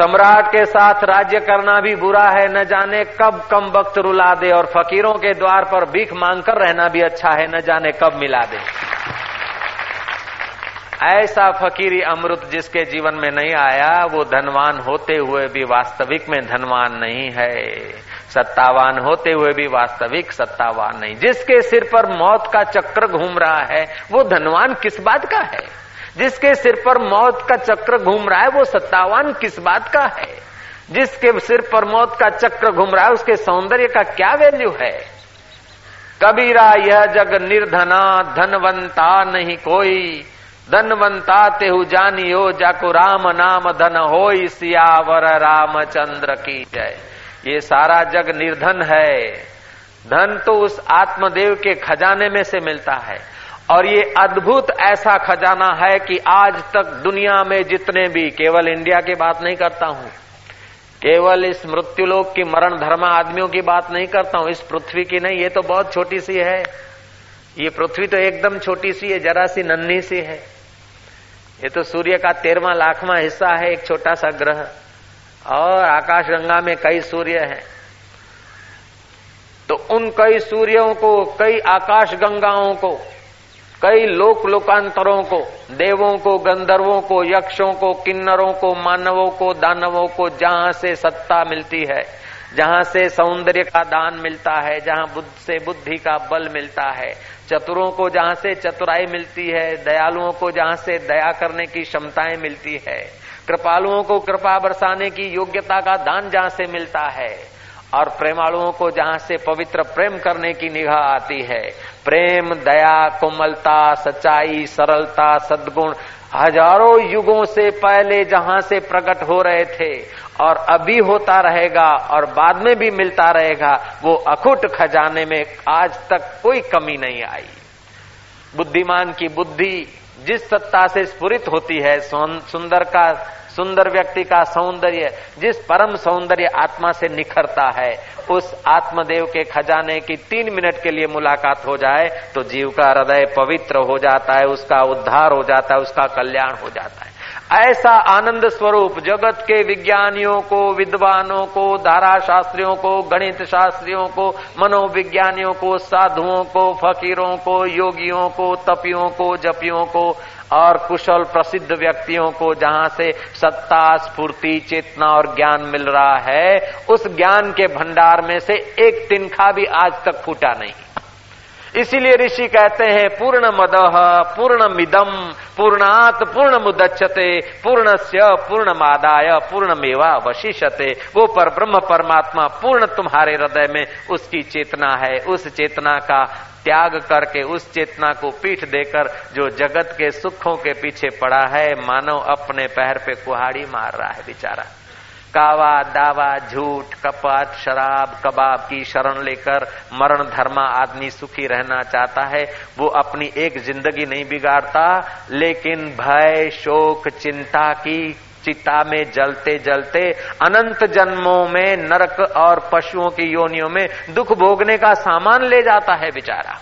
सम्राट के साथ राज्य करना भी बुरा है, न जाने कब कम वक्त रुला दे और फकीरों के द्वार पर भीख मांगकर रहना भी अच्छा है, न जाने कब मिला दे। ऐसा फकीरी अमृत जिसके जीवन में नहीं आया, वो धनवान होते हुए भी वास्तविक में धनवान नहीं है। सत्तावान होते हुए भी वास्तविक सत्तावान नहीं। जिसके सिर पर मौत का चक्र घूम रहा है, वो धनवान किस बात का है? जिसके सिर पर मौत का चक्र घूम रहा है, वो सत्तावान किस बात का है? जिसके सिर पर मौत का चक्र घूम रहा है, उसके सौंदर्य का क्या वैल्यू है? कबीरा यह जग निर्धना, धनवंता नहीं कोई। धनवंता तेहु जानियो, जाको राम नाम धन हो सियावर रामचंद्र की जय। ये सारा जग निर्धन है। धन तो उस आत्मदेव के खजाने में से मिलता है। और ये अद्भुत ऐसा खजाना है कि आज तक दुनिया में जितने भी, केवल इंडिया की बात नहीं करता हूँ, केवल इस मृत्युलोक की मरण धर्म आदमियों की बात नहीं करता हूँ, इस पृथ्वी की नहीं, ये तो बहुत छोटी सी है। ये पृथ्वी तो एकदम छोटी सी है, जरा सी नन्ही सी है। ये तो सूर्य का तेरवा लाखवा हिस्सा है, एक छोटा सा ग्रह, और आकाश गंगा में कई सूर्य हैं। तो उन कई सूर्यों को, कई आकाश गंगाओं को कई लोक लोकांतरों को, देवों को, गंधर्वों को, यक्षों को, किन्नरों को, मानवों को, दानवों को जहाँ से सत्ता मिलती है, जहाँ से सौंदर्य का दान मिलता है, जहाँ बुद्ध से बुद्धि का बल मिलता है, चतुरों को जहाँ से चतुराई मिलती है, दयालुओं को जहाँ से दया करने की क्षमताएँ मिलती है, कृपालुओं को कृपा बरसाने की योग्यता का दान जहाँ से मिलता है। और प्रेमालुओं को जहाँ से पवित्र प्रेम करने की निगाह आती है। प्रेम, दया, कोमलता, सच्चाई, सरलता, सद्गुण हज़ारों युगों से पहले जहाँ से प्रकट हो रहे थे और अभी होता रहेगा और बाद में भी मिलता रहेगा, वो अखुट खजाने में आज तक कोई कमी नहीं आई। बुद्धिमान की बुद्धि जिस सत्ता से स्फुरित होती है सुंदर का सुंदर व्यक्ति का सौंदर्य, जिस परम सौंदर्य आत्मा से निखरता है, उस आत्मदेव के खजाने की तीन मिनट के लिए मुलाकात हो जाए तो जीव का हृदय पवित्र हो जाता है, उसका उद्धार हो जाता है, उसका कल्याण हो जाता है। ऐसा आनंद स्वरूप जगत के विज्ञानियों को, विद्वानों को धारा शास्त्रियों को गणित शास्त्रियों को, मनोविज्ञानियों को, साधुओं को, फकीरों को, योगियों को, तपियों को, जपियों को और कुशल प्रसिद्ध व्यक्तियों को जहाँ से सत्ता, स्फूर्ति, चेतना और ज्ञान मिल रहा है, उस ज्ञान के भंडार में से एक तिनखा भी आज तक फूटा नहीं। इसीलिए ऋषि कहते हैं पूर्ण मदह पूर्ण मिदम पूर्णात पूर्ण मुदच्छते पूर्ण से पूर्ण मादाय पूर्ण मेवा वशिष्यते वो पर ब्रह्म परमात्मा पूर्ण तुम्हारे हृदय में, उसकी चेतना है, उस चेतना का त्याग करके उस चेतना को पीठ देकर जो जगत के सुखों के पीछे पड़ा है, मानव अपने पैर पे कुहाड़ी मार रहा है बेचारा। कावा, दावा, झूठ, कपट, शराब, कबाब की शरण लेकर मरण धर्मा आदमी सुखी रहना चाहता है, वो अपनी एक ज़िंदगी नहीं बिगाड़ता, लेकिन भय, शोक, चिंता की चिता में जलते जलते अनंत जन्मों में नरक और पशुओं की योनियों में दुख भोगने का सामान ले जाता है बेचारा।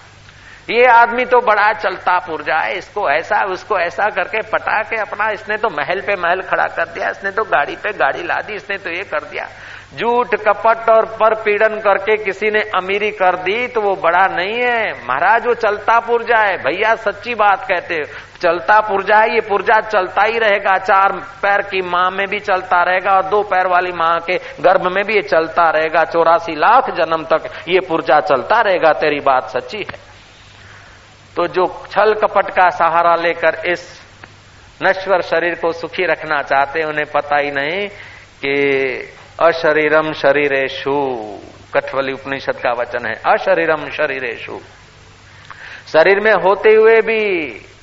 ये आदमी तो बड़ा चलता पुरजा है इसको ऐसा, उसको ऐसा करके पटा के अपना, इसने तो महल पे महल खड़ा कर दिया, इसने तो गाड़ी पे गाड़ी ला दी, इसने तो ये कर दिया। झूठ, कपट और पर पीड़न करके किसी ने अमीरी कर दी तो वो बड़ा नहीं है। महाराज, वो चलता पुरजा है। भैया, सच्ची बात कहते चलता पुरजा है, ये पुर्जा चलता ही रहेगा। चार पैर की माँ में भी चलता रहेगा और दो पैर वाली माँ के गर्भ में भी ये चलता रहेगा। चौरासी लाख जन्म तक ये पुरजा चलता रहेगा। तेरी बात सच्ची है। तो जो छल कपट का सहारा लेकर इस नश्वर शरीर को सुखी रखना चाहते उन्हें पता ही नहीं कि अशरीरम शरीरेशु कठवली उपनिषद का वचन है। अशरीरम शरीरेशु शरीर में होते हुए भी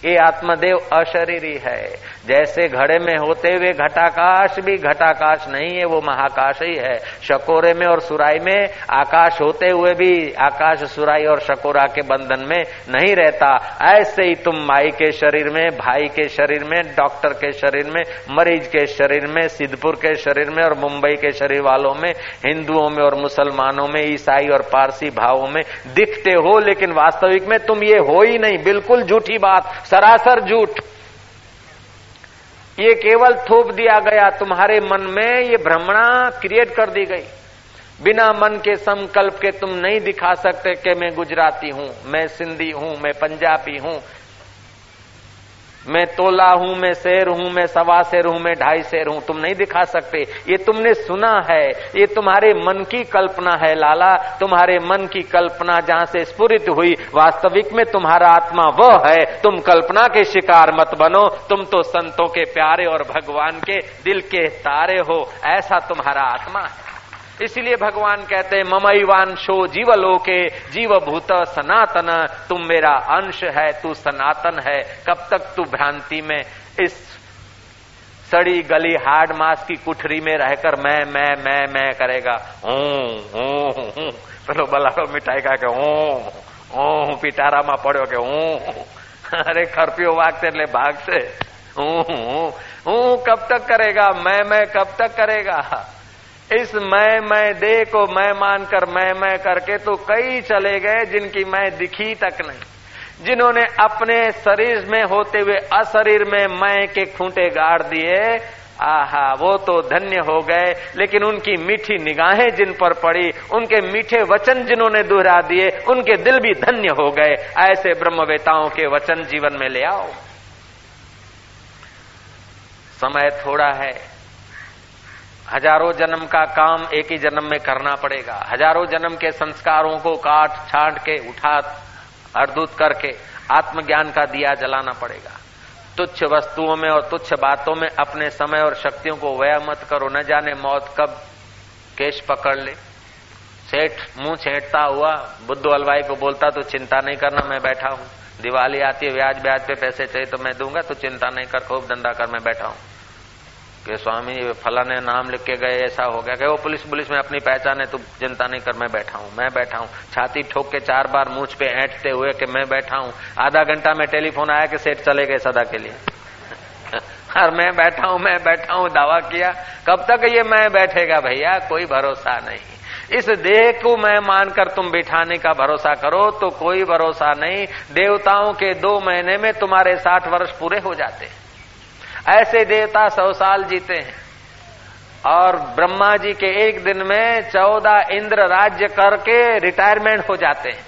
ये आत्मदेव अशरीरी है। जैसे घड़े में होते हुए घटाकाश भी घटाकाश नहीं है, वो महाकाश ही है। शकोरे में और सुराई में आकाश होते हुए भी आकाश सुराई और शकोरा के बंधन में नहीं रहता। ऐसे ही तुम माई के शरीर में, भाई के शरीर में, डॉक्टर के शरीर में, मरीज़ के शरीर में, सिद्धपुर के शरीर में और मुंबई के शरीर वालों में, हिंदुओं में और मुसलमानों में, ईसाई और पारसी भावों में दिखते हो, लेकिन वास्तविक में तुम ये हो ही नहीं। बिल्कुल झूठी बात, सरासर झूठ। ये केवल थोप दिया गया, तुम्हारे मन में ये भ्रमणा क्रिएट कर दी गई। बिना मन के संकल्प के तुम नहीं दिखा सकते कि मैं गुजराती हूँ, मैं सिंधी हूँ, मैं पंजाबी हूँ मैं तोला हूँ, मैं शेर हूँ, मैं सवा शेर हूँ, मैं ढाई शेर हूँ। तुम नहीं दिखा सकते। ये तुमने सुना है। ये तुम्हारे मन की कल्पना है, लाला। तुम्हारे मन की कल्पना जहाँ से स्फुरित हुई, वास्तविक में तुम्हारा आत्मा वह है। तुम कल्पना के शिकार मत बनो। तुम तो संतों के प्यारे और भगवान के दिल के तारे हो। ऐसा तुम्हारा आत्मा है। इसलिए भगवान कहते हैं ममईवान शो जीवलोके जीव भूत सनातन तुम मेरा अंश है तू सनातन है कब तक तू भ्रांति में इस सड़ी गली हार्ड मास की कुठरी में रहकर मैं मैं मैं मैं करेगा हूं हूं हूं પેલો બલાડો મિઠાઈ કા કે હું હું પિટારામાં પડ્યો કે હું અરે ખરપીઓ વાગશે એટલે ભાગશે હું હું કબ તક करेगा मैं मैं कब तक करेगा इस मैं मैं दे को मैं मानकर मैं मैं करके तो कई चले गए जिनकी मैं दिखी तक नहीं। जिन्होंने अपने शरीर में होते हुए अशरीर में मैं के खूंटे गाड़ दिए, आहा, वो तो धन्य हो गए, लेकिन उनकी मीठी निगाहें जिन पर पड़ी, उनके मीठे वचन जिन्होंने दोहरा दिए, उनके दिल भी धन्य हो गए। ऐसे ब्रह्मवेताओं के वचन जीवन में ले आओ। समय थोड़ा है। हज़ारों जन्म का काम एक ही जन्म में करना पड़ेगा। हज़ारों जन्म के संस्कारों को काट, छाट के, उठा अर्दूत करके आत्मज्ञान का दिया जलाना पड़ेगा। तुच्छ वस्तुओं में और तुच्छ बातों में अपने समय और शक्तियों को व्यय मत करो। न जाने मौत कब केश पकड़ ले। सेठ, मुँह छेटता हुआ बुद्ध हलवाई को बोलता तो चिंता नहीं करना, मैं बैठा हूँ। दिवाली आती है, ब्याज ब्याज पे पैसे चाहिए तो मैं दूँगा तो चिंता नहीं कर, खूब धंधा कर, मैं बैठा हूँ। कि स्वामी फलाने नाम लिख के गए, ऐसा हो गया कि वो पुलिस पुलिस में अपनी पहचान है, तू चिंता नहीं कर, मैं बैठा हूँ, मैं बैठा हूँ। छाती ठोक के चार बार मूछ पे ऐंठते हुए कि मैं बैठा हूँ। आधा घंटा में टेलीफोन आया कि सेठ चले गए सदा के लिए। और मैं बैठा हूँ, मैं बैठा हूँ, दावा किया, कब तक ये मैं बैठेगा भैया, कोई भरोसा नहीं। इस देह को मैं मानकर तुम बिठाने का भरोसा करो तो कोई भरोसा नहीं। देवताओं के दो महीने में तुम्हारे साठ वर्ष पूरे हो जाते हैं। ऐसे देवता सौ साल जीते हैं। और ब्रह्मा जी के एक दिन में चौदह इंद्र राज्य करके रिटायरमेंट हो जाते हैं।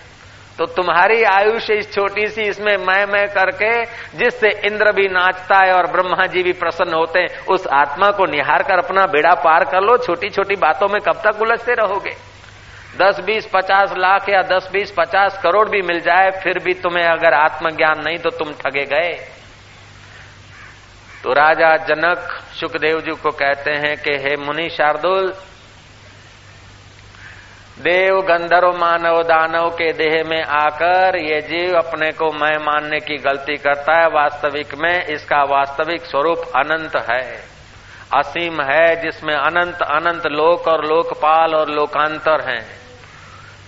तो तुम्हारी आयुष इस छोटी सी इसमें मैं मैं करके जिससे इंद्र भी नाचता है और ब्रह्मा जी भी प्रसन्न होते हैं, उस आत्मा को निहार कर अपना बेड़ा पार कर लो छोटी छोटी बातों में कब तक उलझते रहोगे? दस, बीस, पचास लाख या दस, बीस, पचास करोड़ भी मिल जाए, फिर भी तुम्हें अगर आत्मज्ञान नहीं तो तुम ठगे गए। तो राजा जनक सुखदेव जी को कहते हैं कि हे मुनि शार्दुल, देव गंधर्व मानव दानव के देह में आकर ये जीव अपने को मैं मानने की गलती करता है, वास्तविक में इसका वास्तविक स्वरूप अनंत है। असीम है जिसमें अनंत अनंत लोक और लोकपाल और लोकांतर हैं।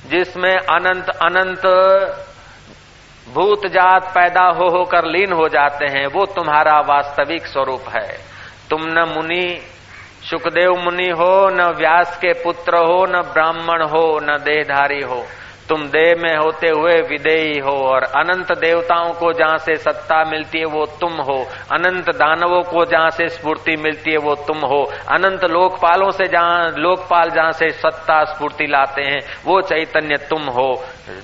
जिसमें अनंत अनंत भूत जात पैदा हो हो कर लीन हो जाते हैं, वो तुम्हारा वास्तविक स्वरूप है। तुम न मुनि, सुखदेव मुनि हो, न व्यास के पुत्र हो, न ब्राह्मण हो, न देहधारी हो। तुम देह में होते हुए विदेही हो और अनंत देवताओं को जहाँ से सत्ता मिलती है वो तुम हो। अनंत दानवों को जहाँ से स्फूर्ति मिलती है वो तुम हो। अनंत लोकपालों से जहाँ, लोकपाल जहाँ से सत्ता, स्फूर्ति लाते हैं, वो चैतन्य तुम हो।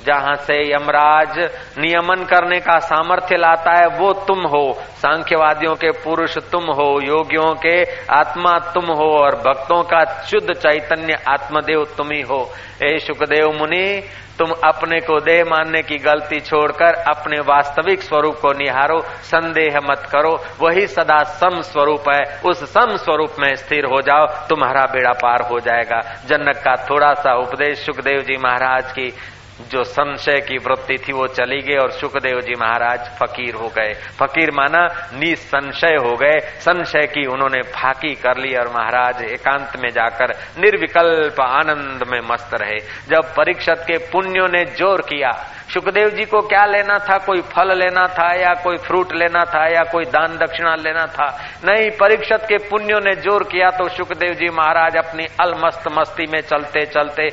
जहाँ से यमराज नियमन करने का सामर्थ्य लाता है, वो तुम हो। सांख्यवादियों के पुरुष तुम हो, योगियों के आत्मा तुम हो और भक्तों का शुद्ध चैतन्य आत्मदेव तुम ही हो। ए सुखदेव मुनि तुम अपने को देह मानने की गलती छोड़कर अपने वास्तविक स्वरूप को निहारो, संदेह मत करो। वही सदा सम स्वरूप है। उस सम स्वरूप में स्थिर हो जाओ। तुम्हारा बेड़ा पार हो जाएगा। जनक का थोड़ा सा उपदेश सुखदेव जी महाराज की जो संशय की वृत्ति थी वो चली गई और सुखदेव जी महाराज फकीर हो गए। फकीर माना निसंशय हो गए। संशय की उन्होंने फाकी कर ली और महाराज एकांत में जाकर निर्विकल्प आनंद में मस्त रहे। जब परीक्षत के पुण्यों ने ज़ोर किया, सुखदेव जी को क्या लेना था? कोई फल लेना था या कोई फ्रूट लेना था या कोई दान दक्षिणा लेना था? नहीं परीक्षत के पुण्यों ने ज़ोर किया तो सुखदेव जी महाराज अपनी अलमस्त मस्ती में चलते चलते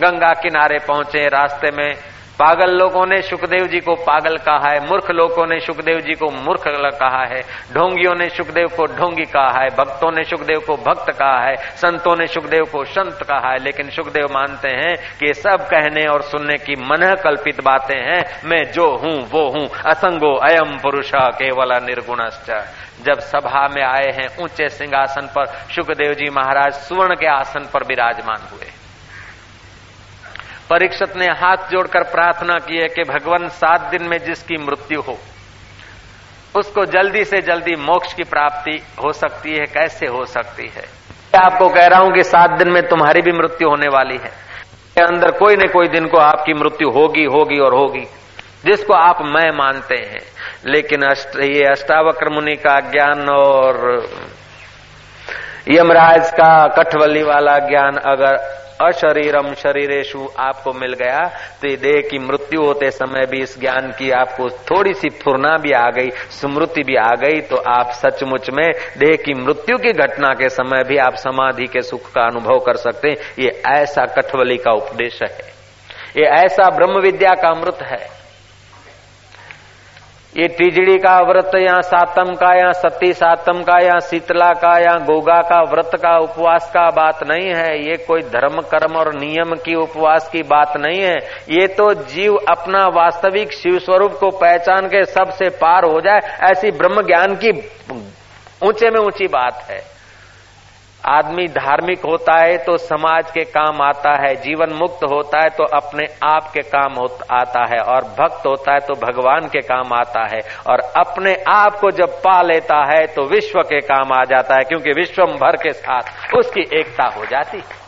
गंगा किनारे पहुँचे, रास्ते में पागल लोगों ने सुखदेव जी को पागल कहा है, मूर्ख लोगों ने सुखदेव जी को मूर्ख कहा है, ढोंगियों ने सुखदेव को ढोंगी कहा है, भक्तों ने सुखदेव को भक्त कहा है, संतों ने सुखदेव को संत कहा है, लेकिन सुखदेव मानते हैं कि सब कहने और सुनने की मन कल्पित बातें हैं, मैं जो हूँ, वो हूँ, असंगो अयम पुरुष केवल निर्गुणश्च। जब सभा में आए हैं, ऊँचे सिंहासन पर सुखदेव जी महाराज सुवर्ण के आसन पर विराजमान हुए। परीक्षित ने हाथ जोड़कर प्रार्थना की है कि भगवान सात दिन में जिसकी मृत्यु हो उसको जल्दी से जल्दी मोक्ष की प्राप्ति हो सकती है कैसे हो सकती है? मैं आपको कह रहा हूँ कि सात दिन में तुम्हारी भी मृत्यु होने वाली है। अंदर कोई न कोई दिन को आपकी मृत्यु होगी होगी और होगी जिसको आप मैं मानते हैं। लेकिन अष्ट, ये अष्टावक्र मुनि का ज्ञान और यमराज का कठवली वाला ज्ञान अगर अशरीरम शरीरेशु आपको मिल गया। तो देह की मृत्यु होते समय भी इस ज्ञान की आपको थोड़ी सी फुरना भी आ गई, स्मृति भी आ गई तो आप सचमुच में देह की मृत्यु की घटना के समय भी आप समाधि के सुख का अनुभव कर सकते हैं। ये ऐसा कठवली का उपदेश है। ये ऐसा ब्रह्म विद्या का अमृत है। ये टिजड़ी का व्रत, या सातम का, या सती सातम का, या शीतला का, या गोगा का व्रत का उपवास का बात नहीं है। ये कोई धर्म, कर्म और नियम की उपवास की बात नहीं है। ये तो जीव अपना वास्तविक शिव स्वरूप को पहचान के सबसे पार हो जाए, ऐसी ब्रह्म ज्ञान की ऊँचे में ऊँची बात है। आदमी धार्मिक होता है तो समाज के काम आता है, जीवन मुक्त होता है तो अपने आप के काम आता है और भक्त होता है तो भगवान के काम आता है और अपने आप को जब पा लेता है तो विश्व के काम आ जाता है क्योंकि विश्वम भर के साथ उसकी एकता हो जाती है।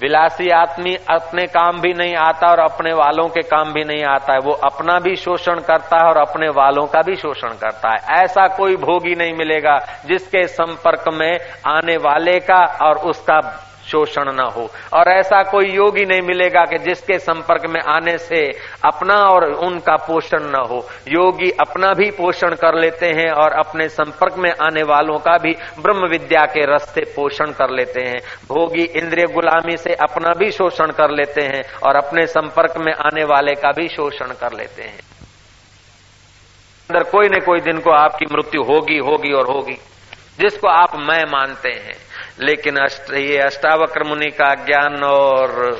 विलासी आदमी अपने काम भी नहीं आता और अपने वालों के काम भी नहीं आता है। वो अपना भी शोषण करता है और अपने वालों का भी शोषण करता है। ऐसा कोई भोगी नहीं मिलेगा जिसके संपर्क में आने वाले का और उसका शोषण न हो। और ऐसा कोई योगी नहीं मिलेगा कि जिसके संपर्क में आने से अपना और उनका पोषण न हो। योगी अपना भी पोषण कर लेते हैं और अपने संपर्क में आने वालों का भी ब्रह्म विद्या के रस्ते पोषण कर लेते हैं। भोगी इंद्रिय गुलामी से अपना भी शोषण कर लेते हैं और अपने संपर्क में आने वाले का भी शोषण कर लेते हैं। अंदर कोई न कोई दिन को आपकी मृत्यु होगी होगी और होगी। जिसको आप मैं मानते हैं। लेकिन अष्ट, ये अष्टावक्र मुनि का ज्ञान और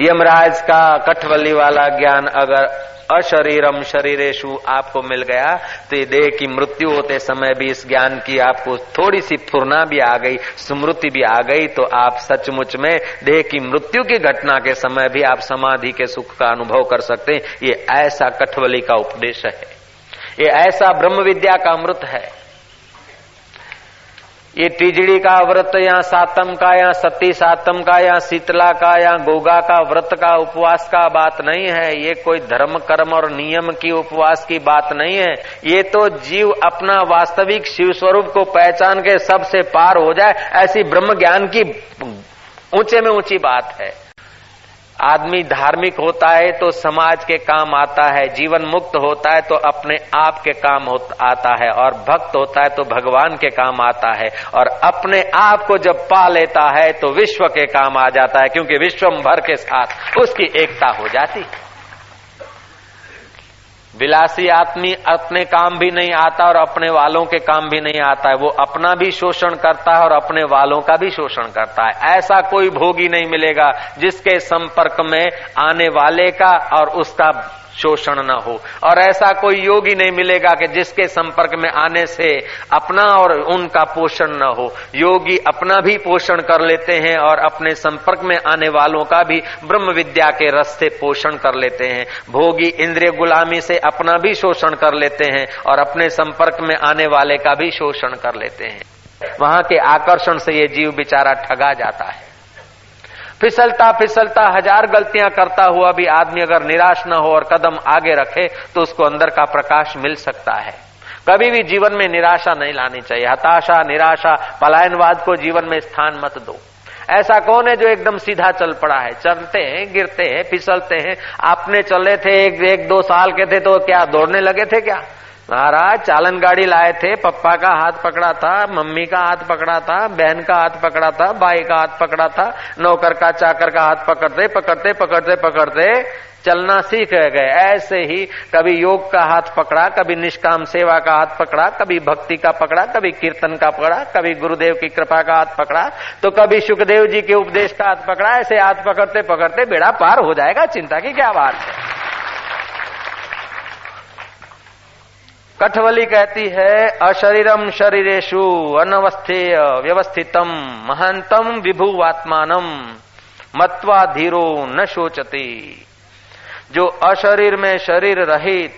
यमराज का कठवली वाला ज्ञान अगर अशरीरम शरीरेशु आपको मिल गया तो ये देह की मृत्यु होते समय भी इस ज्ञान की आपको थोड़ी सी फुरना भी आ गई स्मृति भी आ गई तो आप सचमुच में देह की मृत्यु की घटना के समय भी आप समाधि के सुख का अनुभव कर सकते हैं। ये ऐसा कठवली का उपदेश है। ये ऐसा ब्रह्म विद्या का अमृत है। ये टिजड़ी का व्रत या सातम का या सती सातम का या शीतला का या गोगा का व्रत का उपवास का बात नहीं है। ये कोई धर्म, कर्म और नियम की उपवास की बात नहीं है। ये तो जीव अपना वास्तविक शिव स्वरूप को पहचान के सबसे पार हो जाए, ऐसी ब्रह्म ज्ञान की ऊँचे में ऊँची बात है। आदमी धार्मिक होता है तो समाज के काम आता है, जीवन मुक्त होता है तो अपने आप के काम आता है और भक्त होता है तो भगवान के काम आता है और अपने आप को जब पा लेता है तो विश्व के काम आ जाता है क्योंकि विश्वम भर के साथ उसकी एकता हो जाती है। विलासी आदमी अपने काम भी नहीं आता और अपने वालों के काम भी नहीं आता है। वो अपना भी शोषण करता है और अपने वालों का भी शोषण करता है। ऐसा कोई भोगी नहीं मिलेगा जिसके संपर्क में आने वाले का और उसका शोषण न हो। और ऐसा कोई योगी नहीं मिलेगा कि जिसके संपर्क में आने से अपना और उनका पोषण न हो। योगी अपना भी पोषण कर लेते हैं और अपने संपर्क में आने वालों का भी ब्रह्म विद्या के रस्ते पोषण कर लेते हैं। भोगी इंद्रिय गुलामी से अपना भी शोषण कर लेते हैं और अपने संपर्क में आने वाले का भी शोषण कर लेते हैं। वहाँ के आकर्षण से ये जीव बेचारा ठगा जाता है। फिसलता फिसलता हज़ार गलतियाँ करता हुआ भी आदमी अगर निराश न हो और कदम आगे रखे तो उसको अंदर का प्रकाश मिल सकता है। कभी भी जीवन में निराशा नहीं लानी चाहिए। हताशा निराशा पलायनवाद को जीवन में स्थान मत दो। ऐसा कौन है जो एकदम सीधा चल पड़ा है? चलते हैं गिरते हैं फिसलते हैं। आपने चले थे एक, एक दो साल के थे तो क्या दौड़ने लगे थे क्या? महाराज, चालन गाड़ी लाए थे, पप्पा का हाथ पकड़ा था, मम्मी का हाथ पकड़ा था, बहन का हाथ पकड़ा था, भाई का हाथ पकड़ा था, नौकर का, चाकर का हाथ पकड़ते पकड़ते पकड़ते पकड़ते, चलना सीख गए। ऐसे ही कभी योग का हाथ पकड़ा, कभी निष्काम सेवा का हाथ पकड़ा, कभी भक्ति का पकड़ा, कभी कीर्तन का पकड़ा, कभी गुरुदेव की कृपा का हाथ पकड़ा तो कभी सुखदेव जी के उपदेश का हाथ पकड़ा, ऐसे हाथ पकड़ते पकड़ते बेड़ा पार हो जाएगा, चिंता की क्या बात है? कठवली कहती है अशरीरम शरीरेशु अनवस्थेय व्यवस्थितम महानतम विभुवात्मानम मत्वा धीरो न शोचती। जो अशरीर में शरीर रहित,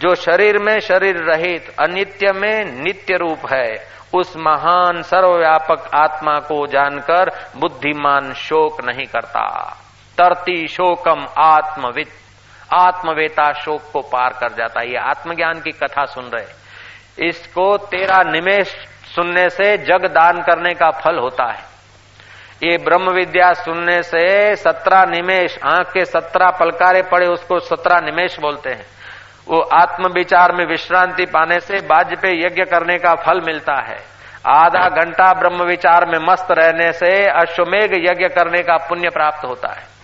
जो शरीर में शरीर रहित अनित्य में नित्य रूप है, उस महान सर्वव्यापक आत्मा को जानकर बुद्धिमान शोक नहीं करता। तरती शोकम आत्मविद आत्मवेता शोक को पार कर जाता है। ये आत्मज्ञान की कथा सुन रहे इसको तेरा निमेश सुनने से जग दान करने का फल होता है। ये ब्रह्म विद्या सुनने से सत्रह निमेश, आँख के सत्रह पलकारे पड़े, उसको सत्रह निमेश बोलते हैं। वो आत्म विचार में विश्रांति पाने से बाज पे यज्ञ करने का फल मिलता है। आधा घंटा ब्रह्म विचार में मस्त रहने से अश्वमेघ यज्ञ करने का पुण्य प्राप्त होता है।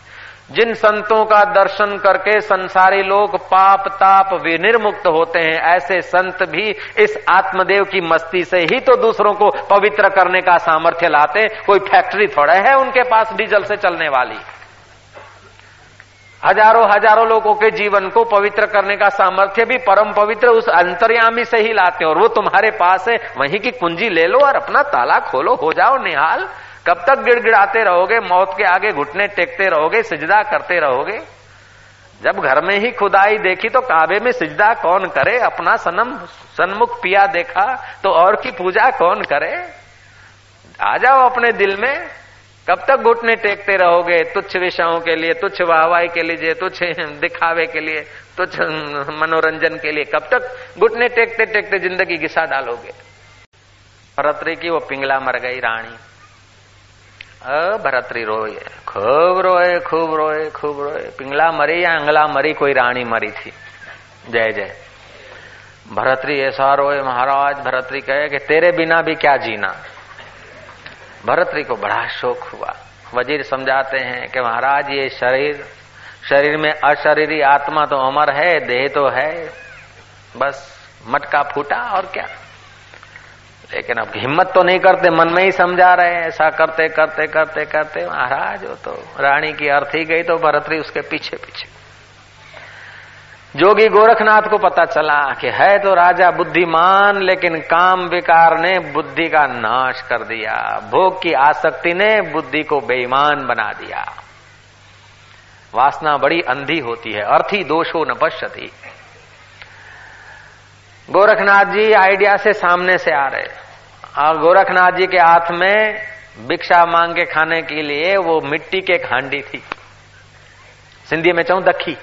जिन संतों का दर्शन करके संसारी लोग पाप, ताप, विनिर्मुक्त होते हैं, ऐसे संत भी इस आत्मदेव की मस्ती से ही तो दूसरों को पवित्र करने का सामर्थ्य लाते कोई फैक्ट्री थोड़ा है उनके पास डीजल से चलने वाली। हज़ारों हज़ारों लोगों के जीवन को पवित्र करने का सामर्थ्य भी परम पवित्र उस अंतर्यामी से ही लाते हैं। और वो तुम्हारे पास है, वहीं की कुंजी ले लो और अपना ताला खोलो, हो जाओ निहाल। कब तक गिड़गिड़ाते रहोगे, मौत के आगे घुटने टेकते रहोगे, सिजदा करते रहोगे? जब घर में ही खुदाई देखी तो काबे में सिजदा कौन करे? अपना सनम, सन्मुख पिया देखा तो और की पूजा कौन करे? आ जाओ अपने दिल में। कब तक घुटने टेकते रहोगे? तुच्छ विषयों के लिए, तुच्छ वाहवाई के लिए, तुच्छ दिखावे के लिए, तुच्छ मनोरंजन के लिए। कब तक घुटने टेकते टेकते ज़िंदगी घिसा डालोगे? भरतरी की वो पिंगला मर गई रानी। भरतरी रोए खूब रोए खूब रोए खूब रोए पिंगला मरी या अंगला मरी कोई रानी मरी थी जय जय भरतरी ऐसा रोए महाराज भरतरी कहे कि तेरे बिना भी क्या जीना भरतरी को बड़ा शोक हुआ वज़ीर समझाते हैं कि महाराज ये शरीर शरीर में अशरीरी आत्मा तो अमर है देह तो है बस मटका फूटा और क्या लेकिन अब हिम्मत तो नहीं करते, मन में ही समझा रहे हैं, ऐसा करते करते करते करते। महाराज हो तो रानी की अर्थ गई तो भरतरी उसके पीछे पीछे। जोगी गोरखनाथ को पता चला कि है तो राजा बुद्धिमान, लेकिन काम विकार ने बुद्धि का नाश कर दिया। भोग की आसक्ति ने बुद्धि को बेईमान बना दिया। वासना बड़ी अंधी होती है, अर्थी दोषो न पश्यती। गोरखनाथ जी आइडिया से सामने से आ रहे और गोरखनाथ जी के हाथ में भिक्षा मांग के खाने के लिए वो मिट्टी के हांडी थी। सिंधी में चाहूँ दखी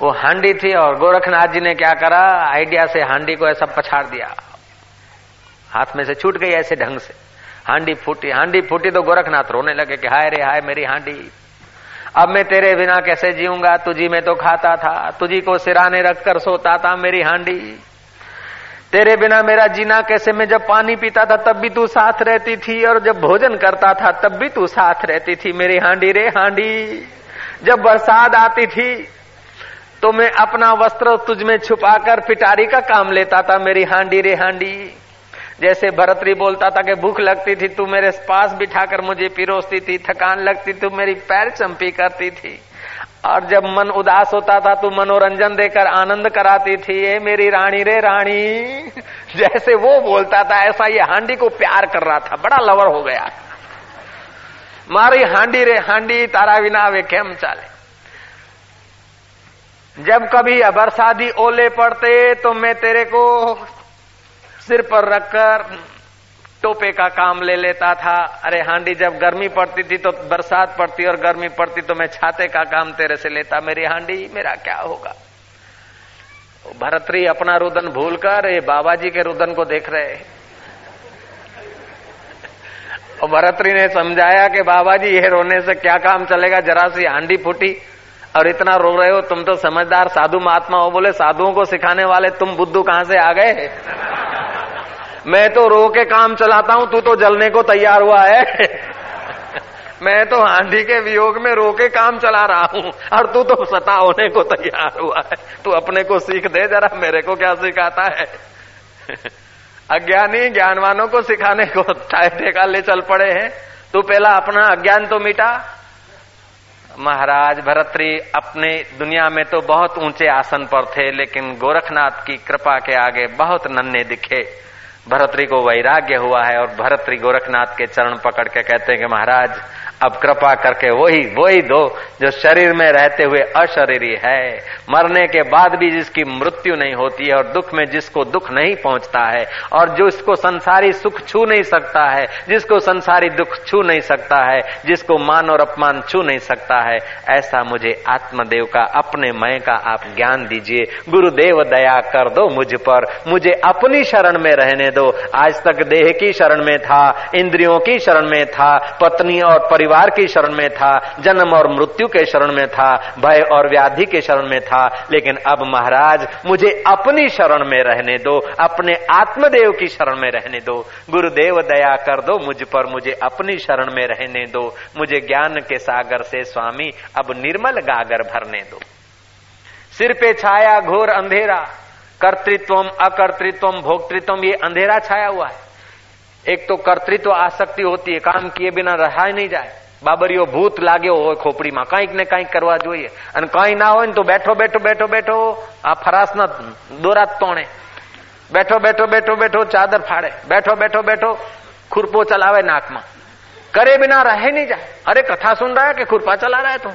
वो हांडी थी और गोरखनाथ जी ने क्या करा? आइडिया से हांडी को ऐसा पछाड़ दिया। हाथ में से छूट गई ऐसे ढंग से। हांडी फूटी हांडी फूटी तो गोरखनाथ रोने लगे कि हाय रे, हाय मेरी हांडी। अब मैं तेरे बिना कैसे जीऊँगा? तुझी में तो खाता था। तुझी को सिराने रखकर सोता था मेरी हांडी। तेरे बिना मेरा जीना कैसे? मैं जब पानी पीता था, तब भी तू साथ रहती थी। और जब भोजन करता था, तब भी तू साथ रहती थी मेरी हांडी रे हांडी। जब बरसात आती थी तो मैं अपना वस्त्र तुझ में छुपाकर पिटारी का काम लेता था मेरी हांडी रे हांडी। जैसे भरतरी बोलता था कि भूख लगती थी, तू मेरे पास बिठाकर मुझे पिरोसती थी, थकान लगती, तू मेरी पैर चंपी करती थी। और जब मन उदास होता था, तू मनोरंजन देकर आनंद कराती थी ये मेरी रानी रे रानी। जैसे वो बोलता था, ऐसा ये हांडी को प्यार कर रहा था, बड़ा लवर हो गया। मारी हांडी रे हांडी, तारा बिना वे केम चाले? जब कभी बरसादी ओले पड़ते तो मैं तेरे को सिर पर रखकर टोपे का काम ले लेता था। अरे हांडी, जब गर्मी पड़ती थी तो बरसात पड़ती और गर्मी पड़ती तो मैं छाते का काम तेरे से लेता। मेरी हांडी, मेरा क्या होगा? भरतरी अपना रुदन भूलकर ये बाबा जी के रुदन को देख रहे और भरतरी ने समझाया कि बाबा जी ये रोने से क्या काम चलेगा? जरा सी हांडी फूटी और इतना रो रहे हो, तुम तो समझदार साधु महात्मा हो। बोले, साधुओं को सिखाने वाले तुम बुद्धू कहाँ से आ गए? मैं तो रो के काम चलाता हूँ, तू तो जलने को तैयार हुआ है। मैं तो आंधी के वियोग में रो के काम चला रहा हूँ, और तू तो सता होने को तैयार हुआ है। तू अपने को सीख दे, जरा मेरे को क्या सिखाता है? अज्ञानी ज्ञानवानों को सिखाने को ठेका ले चल पड़े हैं। तू पहला अपना अज्ञान तो मिटा। महाराज भरतरी, अपने दुनिया में तो बहुत ऊँचे आसन पर थे, लेकिन गोरखनाथ की कृपा के आगे बहुत नन्हे दिखे। भरतरी को वैराग्य हुआ है और भरतरी गोरखनाथ के चरण पकड़ के कहते हैं कि महाराज अब कृपा करके वही वही दो जो शरीर में रहते हुए अशरीरी है। मरने के बाद भी जिसकी मृत्यु नहीं होती है और दुख में जिसको दुख नहीं पहुँचता है और जो इसको संसारी सुख छू नहीं सकता है, जिसको संसारी दुख छू नहीं सकता है, जिसको मान और अपमान छू नहीं सकता है, ऐसा मुझे आत्मदेव का, अपने मय का आप ज्ञान दीजिए। गुरुदेव दया कर दो मुझ पर। मुझे अपनी शरण में रहने दो। आज तक देह की शरण में था, इंद्रियों की शरण में था पत्नी और परिवार परिवार की शरण में था, जन्म और मृत्यु के शरण में था, भय और व्याधि के शरण में था, लेकिन अब महाराज, मुझे अपनी शरण में रहने दो, अपने आत्मदेव की शरण में रहने दो। गुरुदेव, दया कर दो मुझ पर, मुझे अपनी शरण में रहने दो। मुझे ज्ञान के सागर से स्वामी, अब निर्मल गागर भरने दो। सिर पे छाया, घोर अंधेरा कर्तृत्व अकर्तृत्व भोक्तृत्व ये अंधेरा छाया हुआ है। एक तो कर्तृत्व आसक्ति होती है, काम किए बिना रहा ही नहीं जाए। બાબરીઓ ભૂત લાગ્યો હોય ખોપડીમાં કંઈક ને કંઈક કરવા જોઈએ અને કંઈ ના હોય ને તો બેઠો બેઠો બેઠો બેઠો આ ફરાસના દોરા તોણે બેઠો બેઠો બેઠો બેઠો ચાદર ફાડે બેઠો બેઠો બેઠો खुरपो चलावे नाक में करे बिना रहे नहीं जाए अरे कथा सुन रहा है कि खुरपा चला रहा है तुम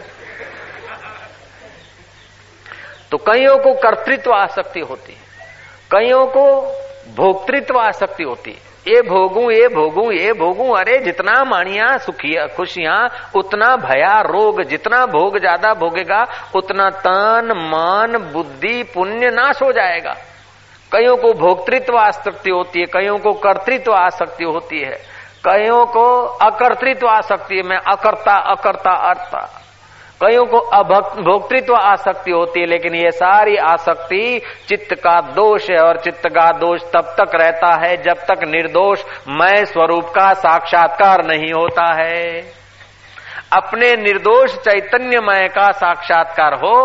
तो कईयों को कर्तृत्व आसक्ति होती है कईयों को भोक्तृत्व आसक्ति होती है ये भोगू ये भोगू ये भोगू। अरे, जितना मानिया सुखिया, खुशियाँ, उतना भया रोग। जितना भोग ज़्यादा भोगेगा, उतना तन, मन, बुद्धि, पुण्य नाश हो जाएगा। कईयों को भोक्तृत्व आसक्ति होती है, कईयों को कर्तृत्व आसक्ति होती है। कईयों को अकर्तृत्व आसक्ति है, मैं अकर्ता अकर्ता अर्ता कईयों को भोक्तृत्व आसक्ति होती है, लेकिन ये सारी आसक्ति चित्त का दोष है, और चित्त का दोष तब तक रहता है जब तक निर्दोष मैं स्वरूप का साक्षात्कार नहीं होता है। अपने निर्दोष चैतन्यमय का साक्षात्कार हो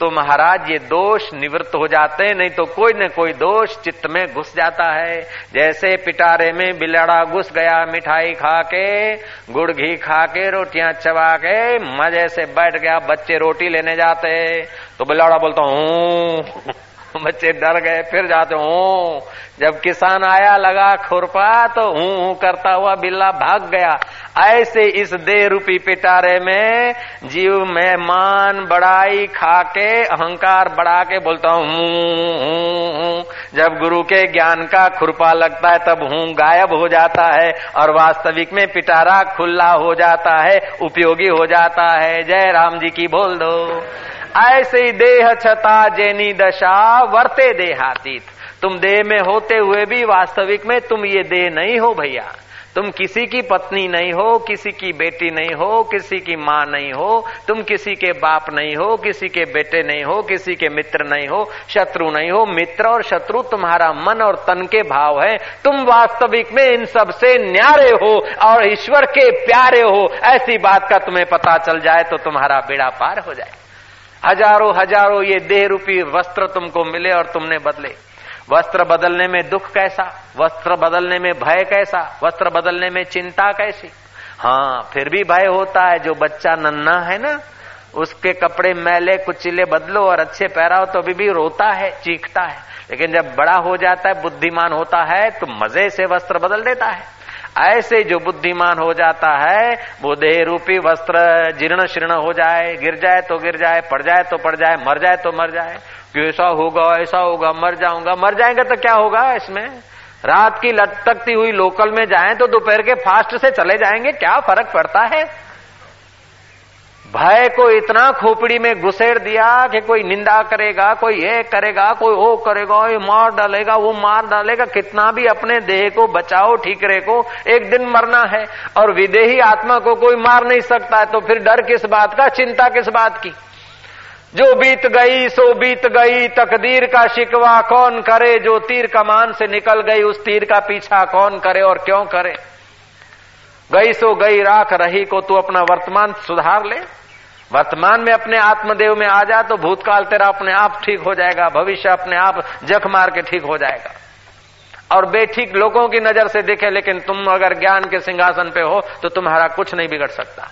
तो महाराज ये दोष निवृत्त हो जाते हैं, नहीं तो कोई न कोई दोष चित्त में घुस जाता है। जैसे पिटारे में बिलड़ा घुस गया मिठाई खा के गुड़ घी खा के रोटियाँ चबा के मज़े से बैठ गया, बच्चे रोटी लेने जाते तो बिलाड़ा बोलता हूँ। बच्चे डर गए, फिर जाते हूँ जब किसान आया, लगा खुरपा तो हूँ हूँ करता हुआ बिल्ला भाग गया। ऐसे इस दे रूपी पिटारे में जीव में मान बड़ाई खा के अहंकार बढ़ा के बोलता हूँ हूँ जब गुरु के ज्ञान का खुरपा लगता है, तब हूँ गायब हो जाता है, और वास्तविक में पिटारा खुला हो जाता है, उपयोगी हो जाता है। जय राम जी की बोल दो। ऐसे ही देह छता जैनी दशा वर्ते देहातीत। तुम देह में होते हुए भी वास्तविक में तुम ये देह नहीं हो भैया। तुम किसी की पत्नी नहीं हो, किसी की बेटी नहीं हो, किसी की माँ नहीं हो, तुम किसी के बाप नहीं हो, किसी के बेटे नहीं हो, किसी के मित्र नहीं हो, शत्रु नहीं हो, मित्र और शत्रु तुम्हारा मन और तन के भाव है। तुम वास्तविक में इन सबसे न्यारे हो और ईश्वर के प्यारे हो। ऐसी बात का तुम्हें पता चल जाए तो तुम्हारा बेड़ा पार हो जाए। हज़ारों हज़ारों ये देह रूपी वस्त्र तुमको मिले और तुमने बदले। वस्त्र बदलने में दुख कैसा? वस्त्र बदलने में भय कैसा? वस्त्र बदलने में चिंता कैसी? हाँ फिर भी भय होता है, जो बच्चा नन्ना है ना, उसके कपड़े मैले, कुचिले बदलो और अच्छे पहराओ तो अभी भी रोता है, चीखता है। लेकिन जब बड़ा हो जाता है, बुद्धिमान होता है तो मज़े से वस्त्र बदल देता है। ऐसे जो बुद्धिमान हो जाता है, वो देह रूपी वस्त्र जीर्ण शीर्ण हो जाए, गिर जाए तो गिर जाए, पड़ जाए तो पड़ जाए, मर जाए तो मर जाए। कि ऐसा होगा ऐसा होगा, मर जाऊँगा, मर जाएँगे तो क्या होगा इसमें? रात की लटकती हुई लोकल में जाए तो दोपहर के फास्ट से चले जाएँगे, क्या फ़र्क पड़ता है? भय को इतना खोपड़ी में घुसेड़ दिया कि कोई निंदा करेगा, कोई ये करेगा, कोई वो करेगा, ये मार डालेगा, वो मार डालेगा। कितना भी अपने देह को बचाओ, ठीकरे को, एक दिन मरना है और विदेही आत्मा को कोई मार नहीं सकता है तो फिर डर किस बात का, चिंता किस बात की? जो बीत गई, सो बीत गई, तकदीर का शिकवा कौन करे? जो तीर कमान से निकल गई, उस तीर का पीछा कौन करे और क्यों करे? गई सो गई, राख रही को तू अपना वर्तमान सुधार ले। वर्तमान में अपने आत्मदेव में आ जा तो भूतकाल तेरा अपने आप ठीक हो जाएगा, भविष्य अपने आप जख मार के ठीक हो जाएगा। और बेठीक लोगों की नज़र से देखे, लेकिन तुम अगर ज्ञान के सिंहासन पे हो तो तुम्हारा कुछ नहीं बिगड़ सकता।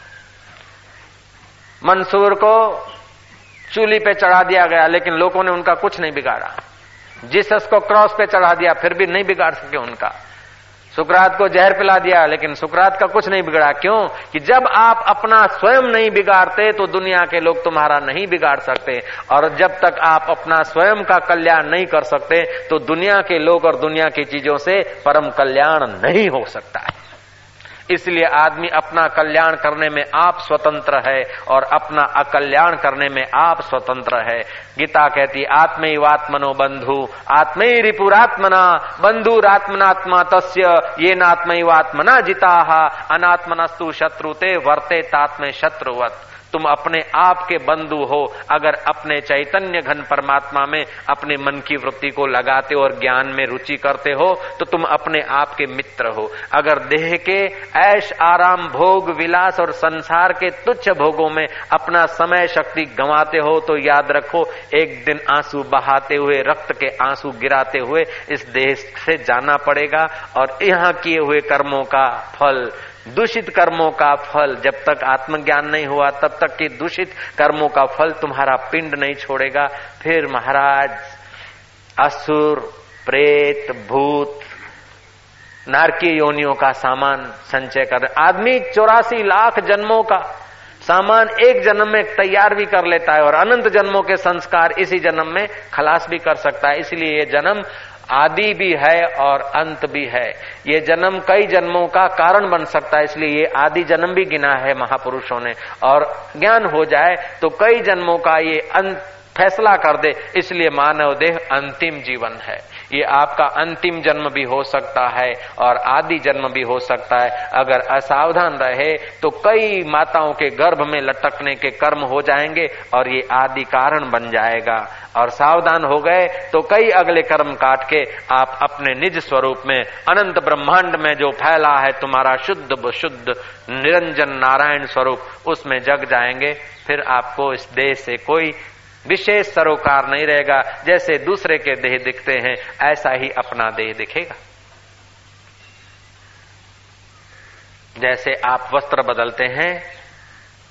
मंसूर को चूली पे चढ़ा दिया गया, लेकिन लोगों ने उनका कुछ नहीं बिगाड़ा। जीसस को क्रॉस पे चढ़ा दिया, फिर भी नहीं बिगाड़ सके उनका। सुकरात को जहर पिला दिया, लेकिन सुकरात का कुछ नहीं बिगड़ा। क्यों? कि जब आप अपना स्वयं नहीं बिगाड़ते तो दुनिया के लोग तुम्हारा नहीं बिगाड़ सकते। और जब तक आप अपना स्वयं का कल्याण नहीं कर सकते तो दुनिया के लोग और दुनिया की चीज़ों से परम कल्याण नहीं हो सकता है। इसलिए आदमी अपना कल्याण करने में आप स्वतंत्र है और अपना अकल्याण करने में आप स्वतंत्र है। गीता कहती आत्मैवात्मनो बंधु आत्मे रिपुरात्मना बंधुरात्मनात्मा तस् ये नात्म नात्मैवात्मना जिता, अनात्मनस्तु शत्रु ते वर्ते तात्मे शत्रुवत। तुम अपने आप के बंधु हो। अगर अपने चैतन्य घन परमात्मा में अपने मन की वृत्ति को लगाते और ज्ञान में रुचि करते हो तो तुम अपने आप के मित्र हो। अगर देह के ऐश, आराम, भोग, विलास और संसार के तुच्छ भोगों में अपना समय शक्ति गंवाते हो तो याद रखो, एक दिन आँसू बहाते हुए, रक्त के आँसू गिराते हुए, इस देह से जाना पड़ेगा और यहाँ किए हुए कर्मों का फल दूषित कर्मों का फल जब तक आत्मज्ञान नहीं हुआ, तब तक कि दूषित कर्मों का फल तुम्हारा पिंड नहीं छोड़ेगा। फिर महाराज, असुर, प्रेत, भूत, नारकीय योनियों का सामान संचय कर, आदमी चौरासी लाख जन्मों का सामान एक जन्म में तैयार भी कर लेता है और अनंत जन्मों के संस्कार इसी जन्म में खलास भी कर सकता है। इसलिए ये जन्म आदि भी है और अंत भी है। ये जन्म कई जन्मों का कारण बन सकता है, इसलिए ये आदि जन्म भी गिना है महापुरुषों ने। और ज्ञान हो जाए तो कई जन्मों का ये अंत फैसला कर दे, इसलिए मानव देह अंतिम जीवन है। ये आपका अंतिम जन्म भी हो सकता है और आदि जन्म भी हो सकता है। अगर असावधान रहे तो कई माताओं के गर्भ में लटकने के कर्म हो जाएँगे और ये आदि कारण बन जाएगा। और सावधान हो गए तो कई अगले कर्म काट के आप अपने निज स्वरूप में, अनंत ब्रह्मांड में जो फैला है तुम्हारा शुद्ध शुद्ध निरंजन नारायण स्वरूप, उसमें जग जाएँगे। फिर आपको इस देश से कोई विशेष सरोकार नहीं रहेगा। जैसे दूसरे के देह दिखते हैं, ऐसा ही अपना देह दिखेगा। जैसे आप वस्त्र बदलते हैं,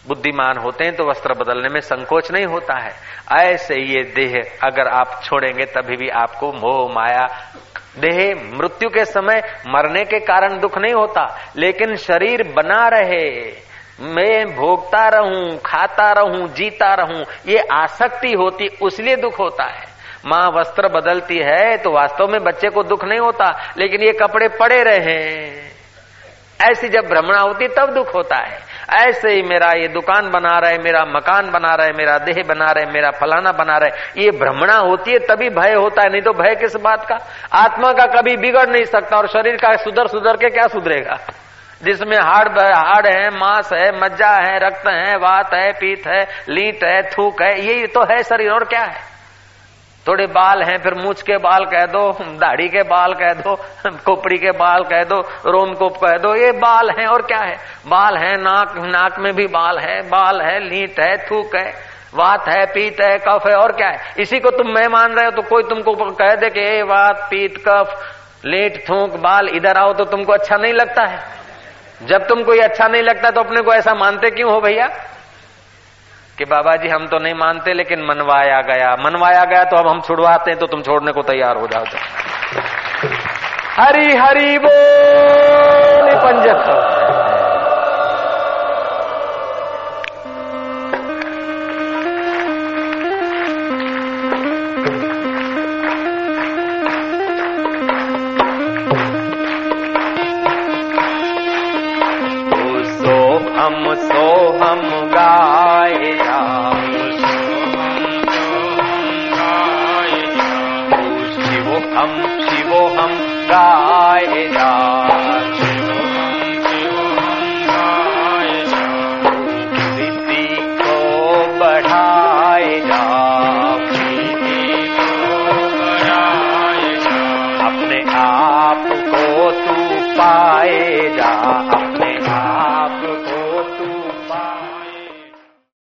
बुद्धिमान होते हैं तो वस्त्र बदलने में संकोच नहीं होता है। ऐसे ये देह अगर आप छोड़ेंगे, तभी भी आपको मोह, माया, देह, मृत्यु के समय मरने के कारण दुख नहीं होता। लेकिन शरीर बना रहे। मैं भोगता रहूँ, खाता रहूँ, जीता रहूँ, ये आसक्ति होती, उसलिए दुख होता है। माँ वस्त्र बदलती है तो वास्तव में बच्चे को दुख नहीं होता, लेकिन ये कपड़े पड़े रहे। ऐसी जब भ्रमणा होती, तब दुख होता है। ऐसे ही मेरा ये दुकान बना रहे, मेरा मकान बना रहे, मेरा देह बना रहे, मेरा फलाना बना रहे, ये भ्रमणा होती है, तभी भय होता है, नहीं तो भय किस बात का? आत्मा का कभी बिगड़ नहीं सकता, और शरीर का सुधर सुधर के क्या सुधरेगा? जिसमें हाड़ हाड़ है, मांस है, मज्जा है, रक्त है, वात है, पीत है, लीट है, थूक है यही तो है शरीर, और क्या है? थोड़े बाल हैं, फिर मूछ के बाल कह दो, दाढ़ी के बाल कह दो, खोपड़ी के बाल कह दो, रोम को कह दो, ये बाल हैं, और क्या है? बाल है, नाक नाक में भी बाल है बाल है, लीट है, थूक है, वात है, पीत है, कफ है, और क्या है? इसी को तुम मैं मान रहे हो तो कोई तुमको कह दे कि वात, पीत, कफ, लेट, थूक, बाल, इधर आओ तो तुमको अच्छा नहीं लगता है। जब तुम कोई अच्छा नहीं लगता तो अपने को ऐसा मानते क्यों हो भैया? कि बाबा जी हम तो नहीं मानते, लेकिन मनवाया गया। मनवाया गया तो अब हम छुड़वाते हैं तो तुम छोड़ने को तैयार हो जाओ तो। हरी हरी बोल पंजक